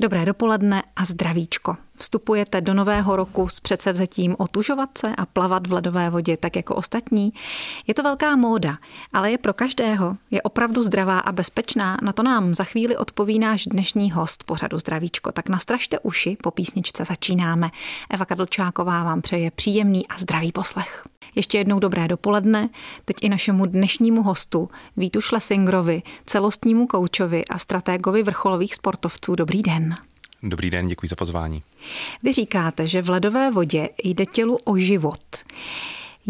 Dobré dopoledne a zdravíčko. Vstupujete do nového roku s předsevzetím otužovat se a plavat v ledové vodě tak jako ostatní? Je to velká móda, ale je pro každého. Je opravdu zdravá a bezpečná. Na to nám za chvíli odpoví náš dnešní host pořadu Zdravíčko. Tak nastražte uši, po písničce začínáme. Eva Kadlčáková vám přeje příjemný a zdravý poslech. Ještě jednou dobré dopoledne, teď i našemu dnešnímu hostu Vítu Šlesingrovi, celostnímu koučovi a stratégovi vrcholových sportovců. Dobrý den. Dobrý den, děkuji za pozvání. Vy říkáte, že v ledové vodě jde tělu o život.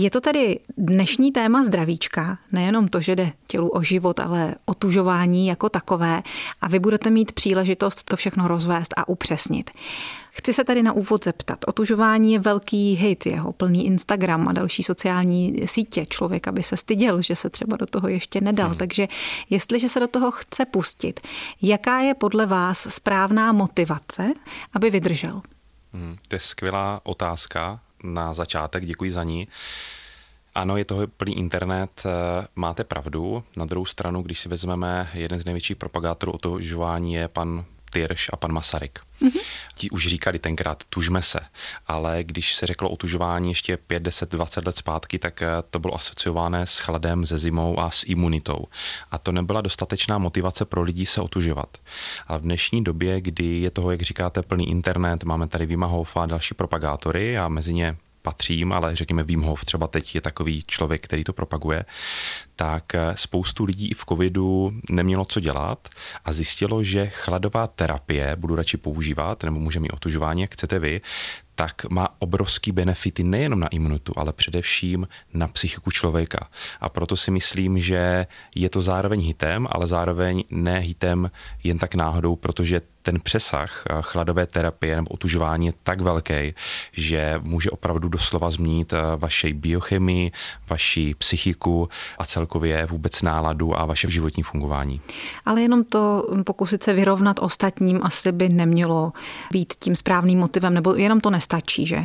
Je to tedy dnešní téma zdravíčka, nejenom to, že jde tělu o život, ale o tužování jako takové a vy budete mít příležitost to všechno rozvést a upřesnit. Chci se tady na úvod zeptat. Otužování je velký hit, jeho plný Instagram a další sociální sítě. Člověk, aby se styděl, že se třeba do toho ještě nedal. Hmm. Takže jestliže se do toho chce pustit, jaká je podle vás správná motivace, aby vydržel? Hmm, to je skvělá otázka na začátek, děkuji za ní. Ano, je toho plný internet, eh, máte pravdu. Na druhou stranu, když si vezmeme, jeden z největších propagátorů otužování je pan Tyrš a pan Masaryk. Mm-hmm. Ti už říkali tenkrát, tužme se, ale když se řeklo o tužování ještě 5, 10, 20 let zpátky, tak eh, to bylo asociované s chladem, se zimou a s imunitou. A to nebyla dostatečná motivace pro lidi se otužovat. A v dnešní době, kdy je toho, jak říkáte, plný internet, máme tady Vima Hofa a další propagátory a mezi ně patřím, ale řekněme Wim Hof třeba teď je takový člověk, který to propaguje, tak eh, spoustu lidí i v covidu nemělo co dělat a zjistilo, že chladová terapie budu radši používat, nebo může mít otužování, jak chcete vy, tak má obrovský benefity nejenom na imunitu, ale především na psychiku člověka. A proto si myslím, že je to zároveň hitem, ale zároveň ne hitem jen tak náhodou, protože ten přesah eh, chladové terapie nebo otužování je tak velký, že může opravdu doslova změnit eh, vaši biochemii, vaši psychiku a celkově vůbec náladu a vaše životní fungování. Ale jenom to pokusit se vyrovnat ostatním asi by nemělo být tím správným motivem, nebo jenom to nestačí, že?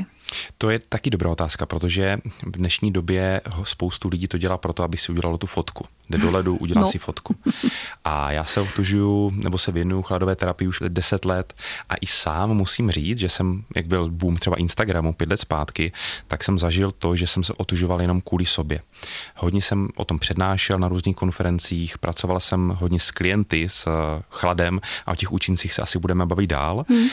To je taky dobrá otázka, protože v dnešní době spoustu lidí to dělá proto, aby si udělalo tu fotku. Jde do ledu, udělá no. si fotku. A já se obtužuju nebo se věnuju chladové terapii už 10 let a i sám musím říct, že jsem, jak byl boom třeba Instagramu pět let zpátky, tak jsem zažil to, že jsem se otužoval jenom kvůli sobě. Hodně jsem o tom přednášel na různých konferencích, pracoval jsem hodně s klienty, s chladem a o těch účincích se asi budeme bavit dál. Hmm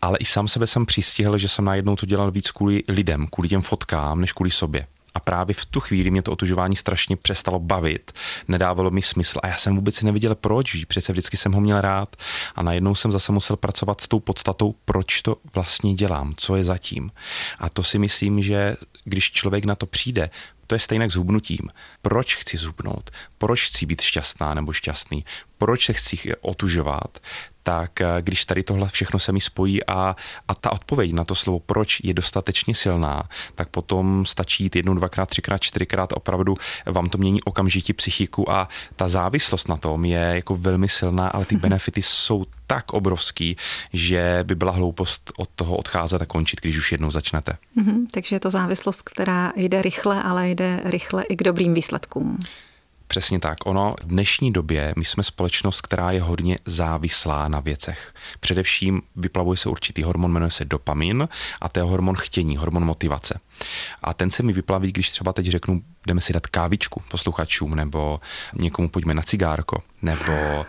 ale i sám sebe jsem přistihl, že jsem najednou to dělal víc kvůli lidem, kvůli těm fotkám, než kvůli sobě. A právě v tu chvíli mě to otužování strašně přestalo bavit, nedávalo mi smysl a já jsem vůbec neviděl proč, přece vždycky jsem ho měl rád a najednou jsem zase musel pracovat s tou podstatou, proč to vlastně dělám, co je zatím. A to si myslím, že když člověk na to přijde, to je stejné s hubnutím. Proč chci zhubnout? Proč chci být šťastná nebo šťastný? Proč se chci otužovat? Tak eh, když tady tohle všechno se mi spojí a, a ta odpověď na to slovo proč je dostatečně silná, tak potom stačí jít jednou, dvakrát, třikrát, čtyřikrát, opravdu vám to mění okamžitě psychiku a ta závislost na tom je jako velmi silná, ale ty benefity jsou tak obrovský, že by byla hloupost od toho odcházet a končit, když už jednou začnete. Mm-hmm, takže je to závislost, která jde rychle, ale jde rychle i k dobrým výsledkům. Přesně tak. Ono v dnešní době my jsme společnost, která je hodně závislá na věcech. Především vyplavuje se určitý hormon, jmenuje se dopamin a to je hormon chtění, hormon motivace. A ten se mi vyplaví, když třeba teď řeknu, jdeme si dát kávičku posluchačům, nebo někomu pojďme na cigárko, nebo uh,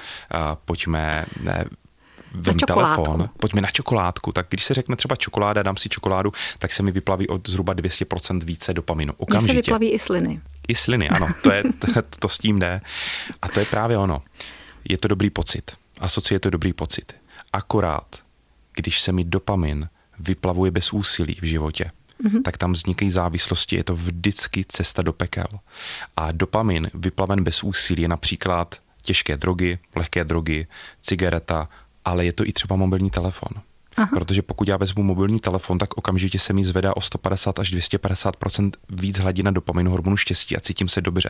pojďme ne, vem telefon, pojďme na čokoládku. Tak když se řekne třeba čokoláda, dám si čokoládu, tak se mi vyplaví od zhruba 200% více dopaminu. Okamžitě. Mně se vyplaví i sliny. Sliny, ano, to, je, to, to s tím jde. A to je právě ono. Je to dobrý pocit. Asociuje to dobrý pocit. Akorát, když se mi dopamin vyplavuje bez úsilí v životě, mm-hmm. tak tam vznikají závislosti, je to vždycky cesta do pekel. A dopamin vyplaven bez úsilí je například těžké drogy, lehké drogy, cigareta, ale je to i třeba mobilní telefon. Aha. Protože pokud já vezmu mobilní telefon, tak okamžitě se mi zvedá o 150 až 250% víc hladina dopaminu hormonu štěstí a cítím se dobře.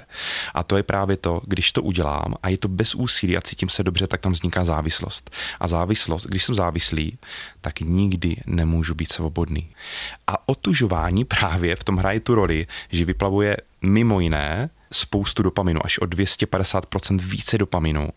A to je právě to, když to udělám a je to bez úsilí a cítím se dobře, tak tam vzniká závislost. A závislost, když jsem závislý, tak nikdy nemůžu být svobodný. A otužování právě v tom hraje tu roli, že vyplavuje mimo jiné spoustu dopaminu, až o 250% více dopaminu,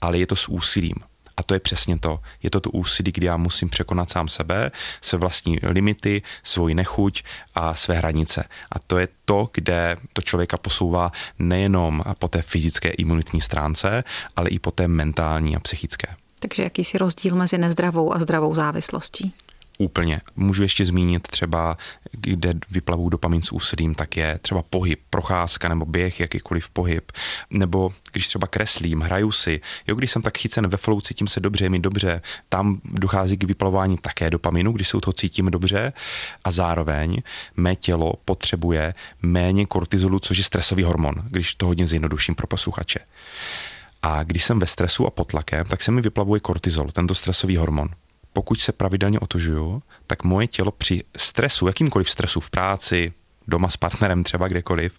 ale je to s úsilím A to je přesně to. Je to to úsilí, kdy já musím překonat sám sebe, své vlastní limity, svoji nechuť a své hranice. A to je to, kde to člověka posouvá nejenom po té fyzické imunitní stránce, ale i po té mentální a psychické. Takže jakýsi rozdíl mezi nezdravou a zdravou závislostí? Úplně. Můžu ještě zmínit třeba, kde vyplavují dopamin s úsilím, tak je třeba pohyb, procházka nebo běh, jakýkoliv pohyb. Nebo když třeba kreslím, hraju si, jo, když jsem tak chycen ve flow, cítím se dobře, je mi dobře, tam dochází k vyplavování také dopaminu, když se u toho cítím dobře a zároveň mé tělo potřebuje méně kortizolu, což je stresový hormon, když to hodně zjednoduším pro posluchače. A když jsem ve stresu a pod tlakem, tak se mi vyplavuje kortizol, tento stresový hormon pokud se pravidelně otužuju, tak moje tělo při stresu, jakýmkoliv stresu v práci, doma s partnerem třeba kdekoliv,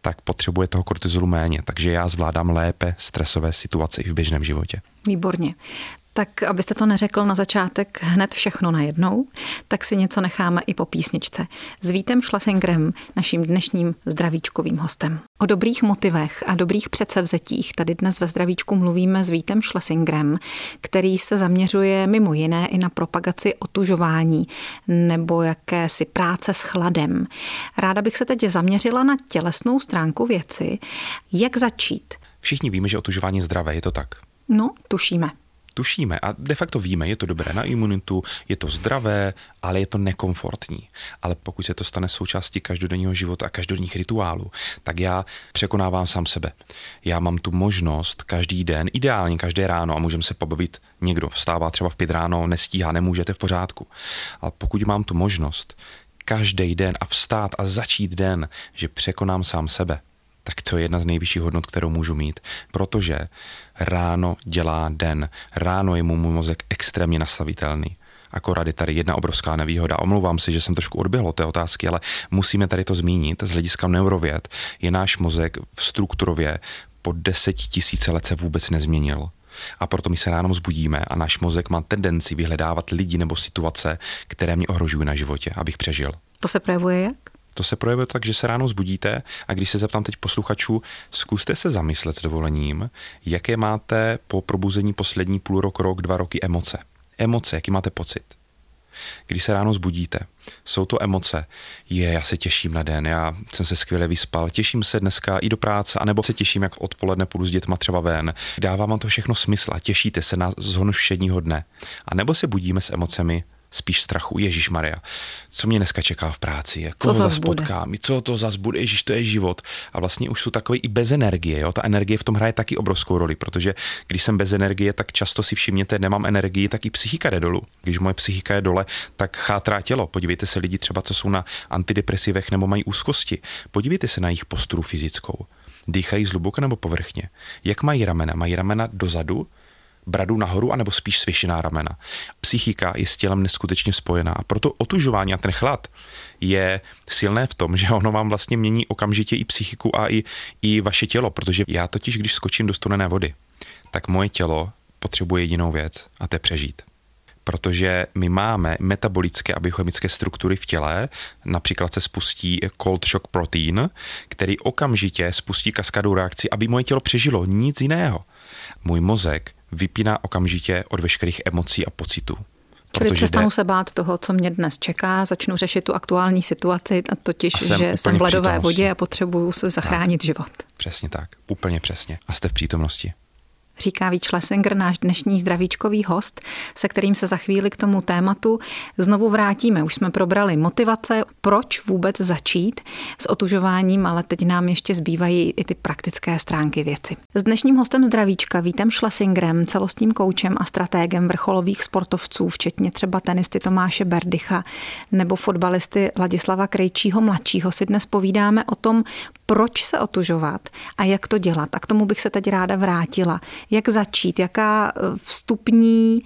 tak potřebuje toho kortizolu méně, takže já zvládám lépe stresové situace i v běžném životě. Výborně tak abyste to neřekl na začátek hned všechno najednou, tak si něco necháme i po písničce. S Vítem Šlasingrem, naším dnešním zdravíčkovým hostem. O dobrých motivech a dobrých předsevzetích tady dnes ve zdravíčku mluvíme s Vítem Šlasingrem, který se zaměřuje mimo jiné i na propagaci otužování nebo jakési práce s chladem. Ráda bych se teď zaměřila na tělesnou stránku věci. Jak začít? Všichni víme, že otužování je zdravé, je to tak? No, tušíme tušíme a de facto víme, je to dobré na imunitu, je to zdravé, ale je to nekomfortní. Ale pokud se to stane součástí každodenního života a každodenních rituálů, tak já překonávám sám sebe. Já mám tu možnost každý den, ideálně každé ráno a můžeme se pobavit, někdo vstává třeba v pět ráno, nestíhá, nemůžete v pořádku. Ale pokud mám tu možnost každý den a vstát a začít den, že překonám sám sebe, tak to je jedna z nejvyšších hodnot, kterou můžu mít, protože ráno dělá den. Ráno je mu můj mozek extrémně nastavitelný. Akorát je tady jedna obrovská nevýhoda. Omlouvám se, že jsem trošku odběhl té otázky, ale musíme tady to zmínit. Z hlediska neurověd je náš mozek v strukturově po deseti tisíce let se vůbec nezměnil. A proto my se ráno zbudíme a náš mozek má tendenci vyhledávat lidi nebo situace, které mě ohrožují na životě, abych přežil. To se projevuje jak? To se projevuje tak, že se ráno zbudíte a když se zeptám teď posluchačů, zkuste se zamyslet s dovolením, jaké máte po probuzení poslední půl rok, rok, dva roky emoce. Emoce, jaký máte pocit? Když se ráno zbudíte, jsou to emoce. Je, já se těším na den, já jsem se skvěle vyspal, těším se dneska i do práce, anebo se těším, jak odpoledne půjdu s dětma třeba ven. Dává vám to všechno smysl a těšíte se na zhonu všedního dne. A nebo se budíme s emocemi spíš strachu. Ježíš Maria, co mě dneska čeká v práci? Koho co zase potkám? Co to zase bude? Ježíš, to je život. A vlastně už jsou takový i bez energie. Jo? Ta energie v tom hraje taky obrovskou roli, protože když jsem bez energie, tak často si všimněte, nemám energii, tak i psychika jde dolů. Když moje psychika je dole, tak chátrá tělo. Podívejte se lidi třeba, co jsou na antidepresivech nebo mají úzkosti. Podívejte se na jejich posturu fyzickou. Dýchají zhluboka nebo povrchně. Jak mají ramena? Mají ramena dozadu bradu nahoru, anebo spíš svěšená ramena. Psychika je s tělem neskutečně spojená. A proto otužování a ten chlad je silné v tom, že ono vám vlastně mění okamžitě i psychiku a i, i vaše tělo, protože já totiž, když skočím do studené vody, tak moje tělo potřebuje jedinou věc a to je přežít protože my máme metabolické a biochemické struktury v těle, například se spustí cold shock protein, který okamžitě spustí kaskadu reakci, aby moje tělo přežilo, nic jiného. Můj mozek vypíná okamžitě od veškerých emocí a pocitů. Čili přestanu jde... se bát toho, co mě dnes čeká, začnu řešit tu aktuální situaci, a totiž, a jsem že jsem v ledové vodě a potřebuju se zachránit tak, život. Přesně tak, úplně přesně. A jste v přítomnosti říká Víč Schlesinger, náš dnešní zdravíčkový host, se kterým se za chvíli k tomu tématu znovu vrátíme. Už jsme probrali motivace, proč vůbec začít s otužováním, ale teď nám ještě zbývají i ty praktické stránky věci. S dnešním hostem zdravíčka Vítem Schlesingerem, celostním koučem a stratégem vrcholových sportovců, včetně třeba tenisty Tomáše Berdycha nebo fotbalisty Ladislava Krejčího mladšího, si dnes povídáme o tom, proč se otužovat a jak to dělat. A k tomu bych se teď ráda vrátila. Jak začít, jaká eh, vstupní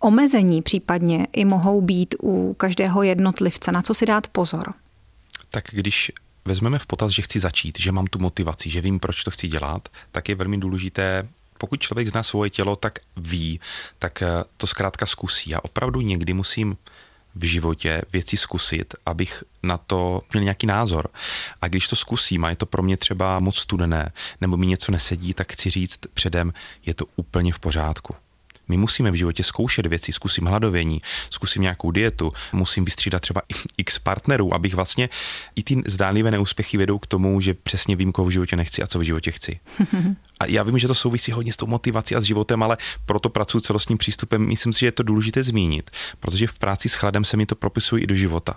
omezení případně i mohou být u každého jednotlivce, na co si dát pozor? Tak když vezmeme v potaz, že chci začít, že mám tu motivaci, že vím, proč to chci dělat, tak je velmi důležité pokud člověk zná svoje tělo, tak ví, tak eh, to zkrátka zkusí. Já opravdu někdy musím v životě věci zkusit, abych na to měl nějaký názor. A když to zkusím a je to pro mě třeba moc studené, nebo mi něco nesedí, tak chci říct předem, je to úplně v pořádku. My musíme v životě zkoušet věci, zkusím hladovění, zkusím nějakou dietu, musím vystřídat třeba x partnerů, abych vlastně i ty zdánlivé neúspěchy vedou k tomu, že přesně vím, koho v životě nechci a co v životě chci. A já vím, že to souvisí hodně s tou motivací a s životem, ale proto pracuji celostním přístupem. Myslím si, že je to důležité zmínit, protože v práci s chladem se mi to propisuje i do života.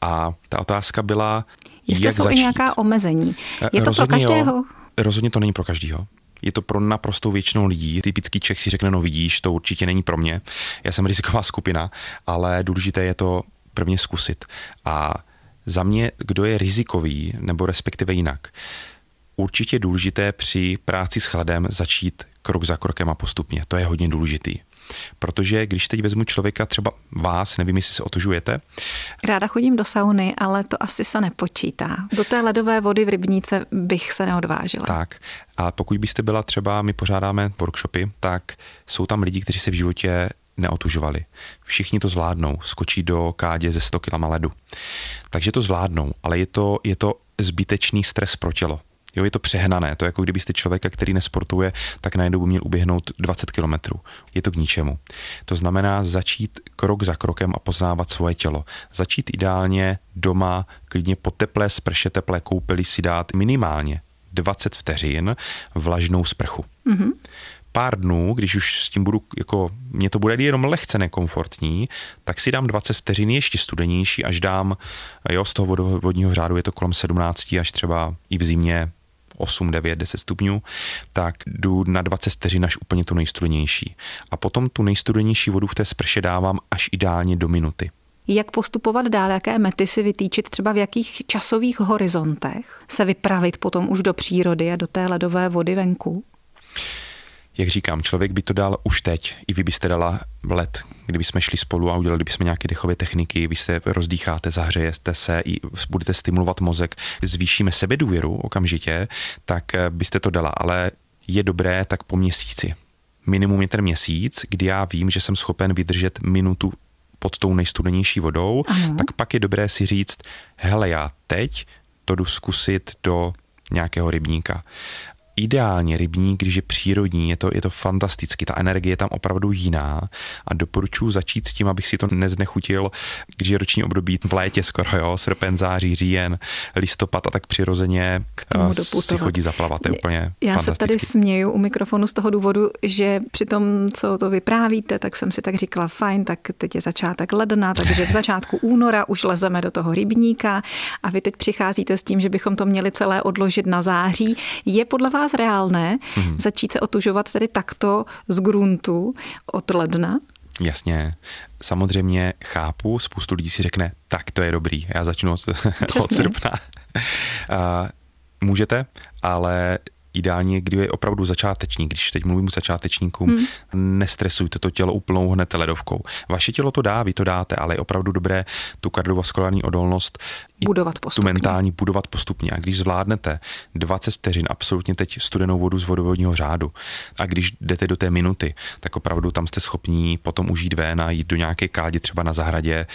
A ta otázka byla, Jestli jak jsou začít. i nějaká omezení. Je to Rozhodně pro každého? Jo. Rozhodně to není pro každého. Je to pro naprostou většinou lidí. Typický Čech si řekne, no vidíš, to určitě není pro mě. Já jsem riziková skupina, ale důležité je to prvně zkusit. A za mě, kdo je rizikový, nebo respektive jinak, určitě důležité při práci s chladem začít krok za krokem a postupně. To je hodně důležitý. Protože když teď vezmu člověka, třeba vás, nevím, jestli se otužujete. Ráda chodím do sauny, ale to asi se nepočítá. Do té ledové vody v rybníce bych se neodvážila. Tak. A pokud byste byla třeba, my pořádáme workshopy, tak jsou tam lidi, kteří se v životě neotužovali. Všichni to zvládnou, skočí do kádě ze 100 kg ledu. Takže to zvládnou, ale je to, je to zbytečný stres pro tělo. Jo, je to přehnané. To je jako kdybyste člověka, který nesportuje, tak najednou by měl uběhnout 20 kilometrů. Je to k ničemu. To znamená začít krok za krokem a poznávat svoje tělo. Začít ideálně doma, klidně po teplé sprše, teplé koupeli si dát minimálně 20 vteřin vlažnou sprchu. Mm-hmm pár dnů, když už s tím budu, jako mě to bude jenom lehce nekomfortní, tak si dám 20 vteřin ještě studenější, až dám, jo, z toho vodního řádu je to kolem 17 až třeba i v zimě 8, 9, 10 stupňů, tak jdu na 20 vteřin až úplně tu nejstudenější. A potom tu nejstudenější vodu v té sprše dávám až ideálně do minuty. Jak postupovat dál, jaké mety si vytýčit, třeba v jakých časových horizontech se vypravit potom už do přírody a do té ledové vody venku? Jak říkám, člověk by to dal už teď. I vy byste dala let, kdyby jsme šli spolu a udělali bychom nějaké dechové techniky, vy se rozdýcháte, zahřejete se, i budete stimulovat mozek, zvýšíme sebedůvěru okamžitě, tak eh, byste to dala. Ale je dobré tak po měsíci. Minimum je ten měsíc, kdy já vím, že jsem schopen vydržet minutu pod tou nejstudenější vodou, Aha. tak pak je dobré si říct, hele, já teď to jdu zkusit do nějakého rybníka ideálně rybník, když je přírodní, je to, je to fantasticky, ta energie je tam opravdu jiná a doporučuji začít s tím, abych si to neznechutil, když je roční období v létě skoro, jo, srpen, září, říjen, listopad a tak přirozeně eh, si chodí zaplavat, je úplně Já se tady směju u mikrofonu z toho důvodu, že při tom, co to vyprávíte, tak jsem si tak říkala, fajn, tak teď je začátek ledna, takže v začátku února už lezeme do toho rybníka a vy teď přicházíte s tím, že bychom to měli celé odložit na září. Je podle vás vás reálné hmm. začít se otužovat tedy takto z gruntu od ledna? Jasně. Samozřejmě chápu, spoustu lidí si řekne, tak to je dobrý, já začnu od, od srpna. můžete, ale ideálně, kdy je opravdu začátečník, když teď mluvím začátečníkům, hmm. nestresujte to tělo úplnou hned ledovkou. Vaše tělo to dá, vy to dáte, ale je opravdu dobré tu kardiovaskulární odolnost budovat postupně. Tu mentální budovat postupně. A když zvládnete 20 vteřin absolutně teď studenou vodu z vodovodního řádu a když jdete do té minuty, tak opravdu tam jste schopní potom užít ven a jít do nějaké kádi třeba na zahradě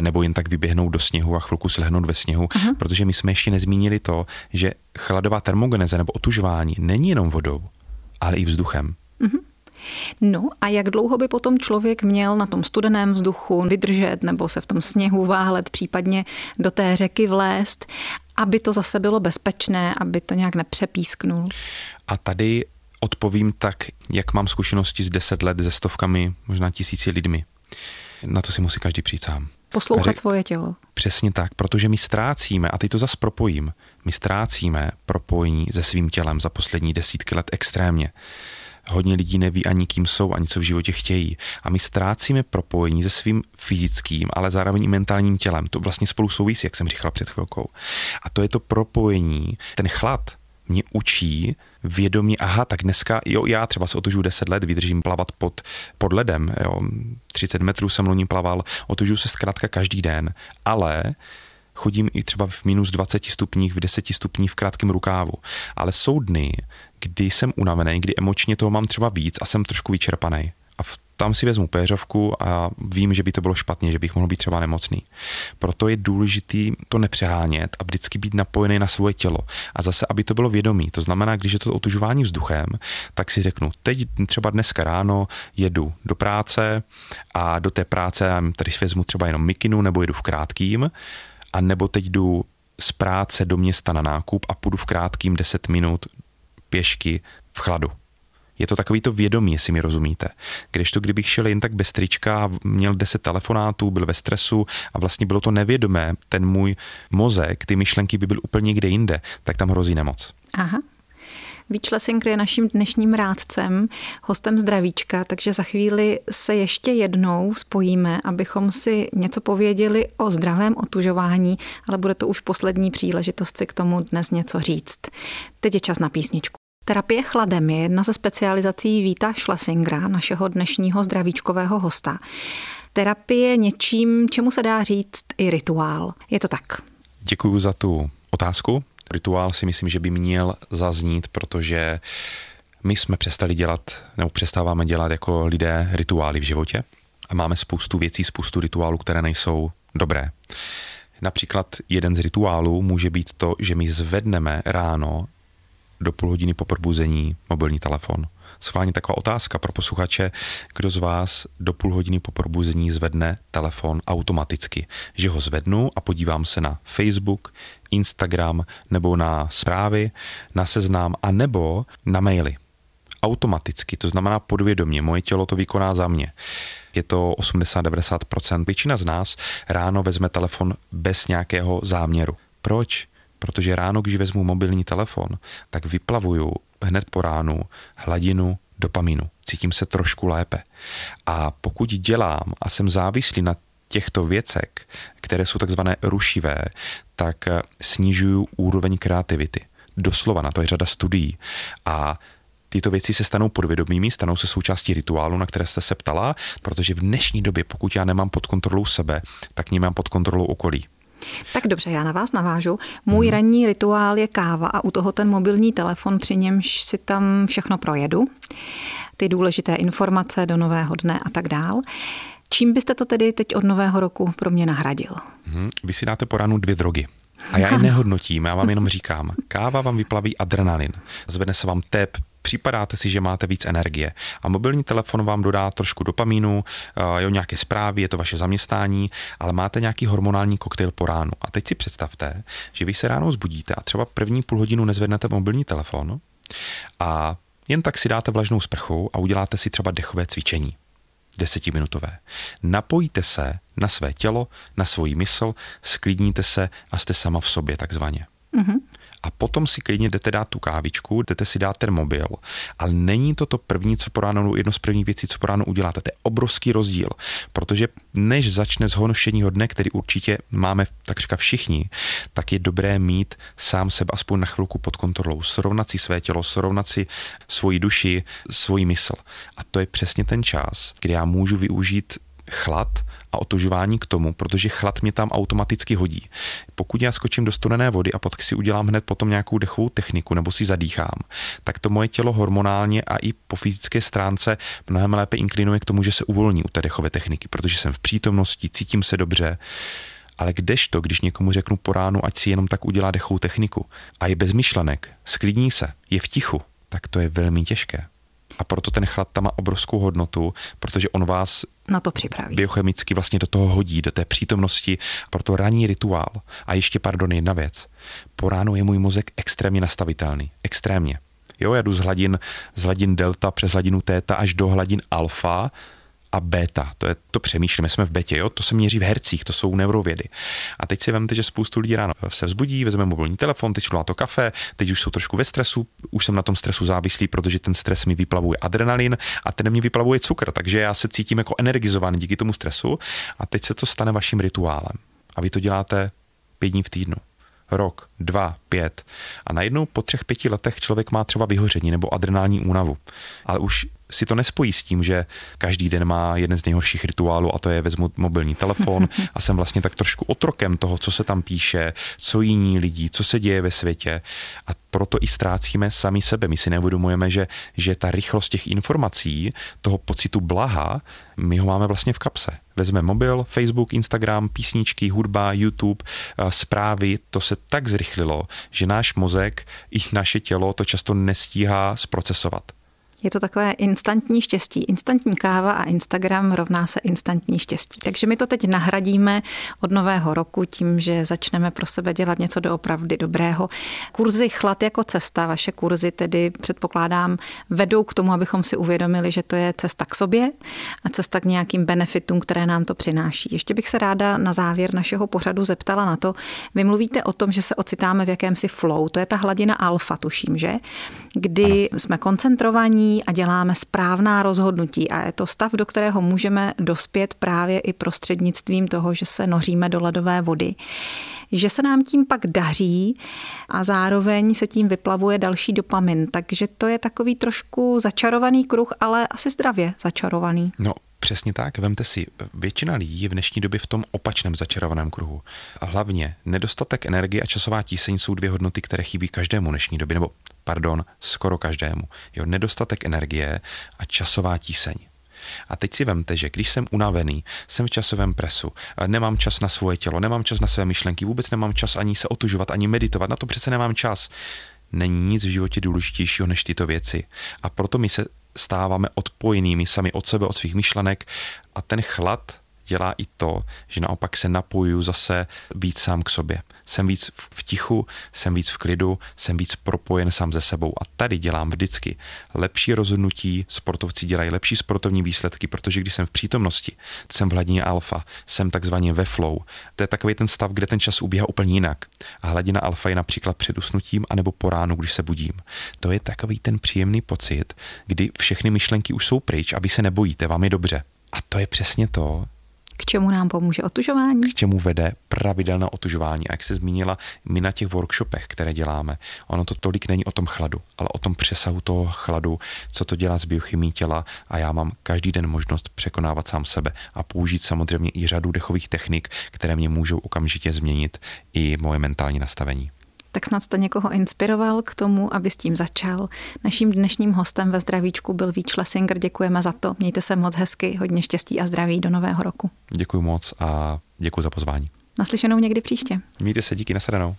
nebo jen tak vyběhnout do sněhu a chvilku si lehnout ve sněhu, Aha. protože my jsme ještě nezmínili to, že chladová termogeneze nebo otužování není jenom vodou, ale i vzduchem. Uh-huh. No a jak dlouho by potom člověk měl na tom studeném vzduchu vydržet nebo se v tom sněhu válet, případně do té řeky vlézt, aby to zase bylo bezpečné, aby to nějak nepřepísknul? A tady odpovím tak, jak mám zkušenosti z deset let se stovkami, možná tisíci lidmi. Na to si musí každý přijít sám. Poslouchat Řek, svoje tělo. Přesně tak, protože my ztrácíme, a teď to zase propojím, my ztrácíme propojení se svým tělem za poslední desítky let extrémně. Hodně lidí neví ani kým jsou, ani co v životě chtějí. A my ztrácíme propojení se svým fyzickým, ale zároveň i mentálním tělem. To vlastně spolu souvisí, jak jsem říkal před chvilkou. A to je to propojení. Ten chlad mě učí vědomě, aha, tak dneska, jo, já třeba se otužu 10 let, vydržím plavat pod, pod ledem, jo, 30 metrů jsem loni plaval, otužu se zkrátka každý den, ale chodím i třeba v minus 20 stupních, v 10 stupních v krátkém rukávu. Ale jsou dny, kdy jsem unavený, kdy emočně toho mám třeba víc a jsem trošku vyčerpaný. Tam si vezmu péřovku a vím, že by to bylo špatně, že bych mohl být třeba nemocný. Proto je důležitý to nepřehánět a vždycky být napojený na svoje tělo. A zase, aby to bylo vědomí. To znamená, když je to otužování vzduchem, tak si řeknu, teď třeba dneska ráno jedu do práce a do té práce tady si vezmu třeba jenom mikinu nebo jedu v krátkým, a nebo teď jdu z práce do města na nákup a půjdu v krátkým 10 minut pěšky v chladu. Je to takový to vědomí, jestli mi rozumíte. Když to, kdybych šel jen tak bez trička, měl 10 telefonátů, byl ve stresu a vlastně bylo to nevědomé, ten můj mozek, ty myšlenky by byl úplně někde jinde, tak tam hrozí nemoc. Aha. Víč Lesinger je naším dnešním rádcem, hostem zdravíčka, takže za chvíli se ještě jednou spojíme, abychom si něco pověděli o zdravém otužování, ale bude to už poslední příležitost si k tomu dnes něco říct. Teď je čas na písničku. Terapie chladem je jedna ze specializací Víta Schlesingera, našeho dnešního zdravíčkového hosta. Terapie něčím, čemu se dá říct i rituál. Je to tak? Děkuji za tu otázku. Rituál si myslím, že by měl zaznít, protože my jsme přestali dělat, nebo přestáváme dělat jako lidé rituály v životě a máme spoustu věcí, spoustu rituálů, které nejsou dobré. Například jeden z rituálů může být to, že my zvedneme ráno do půl hodiny po probuzení mobilní telefon. Schválně taková otázka pro posluchače, kdo z vás do půl hodiny po probuzení zvedne telefon automaticky. Že ho zvednu a podívám se na Facebook, Instagram nebo na zprávy, na seznám a nebo na maily. Automaticky, to znamená podvědomě, moje tělo to vykoná za mě. Je to 80-90%. Většina z nás ráno vezme telefon bez nějakého záměru. Proč? Protože ráno, když vezmu mobilní telefon, tak vyplavuju hned po ránu hladinu dopaminu. Cítím se trošku lépe. A pokud dělám a jsem závislý na těchto věcek, které jsou takzvané rušivé, tak eh, snižuju úroveň kreativity. Doslova na to je řada studií. A tyto věci se stanou podvědomými, stanou se součástí rituálu, na které jste se ptala, protože v dnešní době, pokud já nemám pod kontrolou sebe, tak nemám pod kontrolou okolí. Tak dobře, já na vás navážu. Můj hmm. ranní rituál je káva a u toho ten mobilní telefon, při němž si tam všechno projedu. Ty důležité informace do nového dne a tak dál. Čím byste to tedy teď od nového roku pro mě nahradil? Hmm. Vy si dáte po ránu dvě drogy. A já je nehodnotím, já vám jenom říkám. Káva vám vyplaví adrenalin, zvedne se vám tep, připadáte si, že máte víc energie. A mobilní telefon vám dodá trošku dopamínu, eh, jo, nějaké zprávy, je to vaše zaměstnání, ale máte nějaký hormonální koktejl po ránu. A teď si představte, že vy se ráno zbudíte a třeba první půl hodinu nezvednete mobilní telefon a jen tak si dáte vlažnou sprchu a uděláte si třeba dechové cvičení desetiminutové. Napojíte se na své tělo, na svoji mysl, sklidníte se a jste sama v sobě takzvaně. Mm-hmm a potom si klidně jdete dát tu kávičku, jdete si dát ten mobil, ale není to to první, co po ránu, jedno z prvních věcí, co po ránu uděláte. To je obrovský rozdíl, protože než začne zhonošení dne, který určitě máme tak říkat všichni, tak je dobré mít sám sebe aspoň na chvilku pod kontrolou, srovnat si své tělo, srovnat si svoji duši, svoji mysl. A to je přesně ten čas, kdy já můžu využít chlad a otužování k tomu, protože chlad mě tam automaticky hodí. Pokud já skočím do studené vody a pak si udělám hned potom nějakou dechovou techniku nebo si zadýchám, tak to moje tělo hormonálně a i po fyzické stránce mnohem lépe inklinuje k tomu, že se uvolní u té dechové techniky, protože jsem v přítomnosti, cítím se dobře. Ale kdežto, když někomu řeknu po ránu, ať si jenom tak udělá dechovou techniku a je bez myšlenek, sklidní se, je v tichu, tak to je velmi těžké. A proto ten chlad tam má obrovskou hodnotu, protože on vás na to připraví. Biochemicky vlastně do toho hodí, do té přítomnosti, proto ranní rituál. A ještě, pardon, jedna věc. Po ránu je můj mozek extrémně nastavitelný. Extrémně. Jo, já jdu z hladin, z hladin delta přes hladinu téta až do hladin alfa a beta. To je to přemýšlíme, jsme v betě, jo? to se měří v hercích, to jsou neurovědy. A teď si vemte, že spoustu lidí ráno se vzbudí, vezme mobilní telefon, teď to kafe, teď už jsou trošku ve stresu, už jsem na tom stresu závislý, protože ten stres mi vyplavuje adrenalin a ten mi vyplavuje cukr, takže já se cítím jako energizovaný díky tomu stresu a teď se to stane vaším rituálem. A vy to děláte pět dní v týdnu rok, dva, pět. A najednou po třech, pěti letech člověk má třeba vyhoření nebo adrenální únavu. Ale už si to nespojí s tím, že každý den má jeden z nejhorších rituálů a to je vezmu mobilní telefon a jsem vlastně tak trošku otrokem toho, co se tam píše, co jiní lidi, co se děje ve světě a proto i ztrácíme sami sebe. My si neuvědomujeme, že, že ta rychlost těch informací, toho pocitu blaha, my ho máme vlastně v kapse. Vezme mobil, Facebook, Instagram, písničky, hudba, YouTube, zprávy, to se tak zrychlilo, že náš mozek i naše tělo to často nestíhá zprocesovat. Je to takové instantní štěstí. Instantní káva a Instagram rovná se instantní štěstí. Takže my to teď nahradíme od nového roku tím, že začneme pro sebe dělat něco doopravdy dobrého. Kurzy Chlad jako cesta, vaše kurzy tedy předpokládám vedou k tomu, abychom si uvědomili, že to je cesta k sobě a cesta k nějakým benefitům, které nám to přináší. Ještě bych se ráda na závěr našeho pořadu zeptala na to, vy mluvíte o tom, že se ocitáme v jakémsi flow, to je ta hladina alfa, tuším, že? Kdy ano. jsme koncentrovaní, a děláme správná rozhodnutí. A je to stav, do kterého můžeme dospět právě i prostřednictvím toho, že se noříme do ledové vody že se nám tím pak daří a zároveň se tím vyplavuje další dopamin. Takže to je takový trošku začarovaný kruh, ale asi zdravě začarovaný. No, Přesně tak, vemte si, většina lidí je v dnešní době v tom opačném začarovaném kruhu. A hlavně nedostatek energie a časová tíseň jsou dvě hodnoty, které chybí každému dnešní době, nebo pardon, skoro každému. Jo, nedostatek energie a časová tíseň. A teď si vemte, že když jsem unavený, jsem v časovém presu, nemám čas na svoje tělo, nemám čas na své myšlenky, vůbec nemám čas ani se otužovat, ani meditovat, na to přece nemám čas. Není nic v životě důležitějšího než tyto věci. A proto my se stáváme odpojenými sami od sebe, od svých myšlenek a ten chlad dělá i to, že naopak se napojuju zase víc sám k sobě. Jsem víc v tichu, jsem víc v klidu, jsem víc propojen sám ze sebou a tady dělám vždycky lepší rozhodnutí, sportovci dělají lepší sportovní výsledky, protože když jsem v přítomnosti, jsem v hladině alfa, jsem takzvaně ve flow. To je takový ten stav, kde ten čas ubíhá úplně jinak. A hladina alfa je například před usnutím anebo po ránu, když se budím. To je takový ten příjemný pocit, kdy všechny myšlenky už jsou pryč a vy se nebojíte, vám je dobře. A to je přesně to, k čemu nám pomůže otužování? K čemu vede pravidelné otužování. A jak se zmínila, my na těch workshopech, které děláme, ono to tolik není o tom chladu, ale o tom přesahu toho chladu, co to dělá s biochymí těla a já mám každý den možnost překonávat sám sebe a použít samozřejmě i řadu dechových technik, které mě můžou okamžitě změnit i moje mentální nastavení tak snad jste někoho inspiroval k tomu, aby s tím začal. Naším dnešním hostem ve zdravíčku byl Víč Lesinger. Děkujeme za to. Mějte se moc hezky, hodně štěstí a zdraví do nového roku. Děkuji moc a děkuji za pozvání. Naslyšenou někdy příště. Mějte se, díky, nasledanou.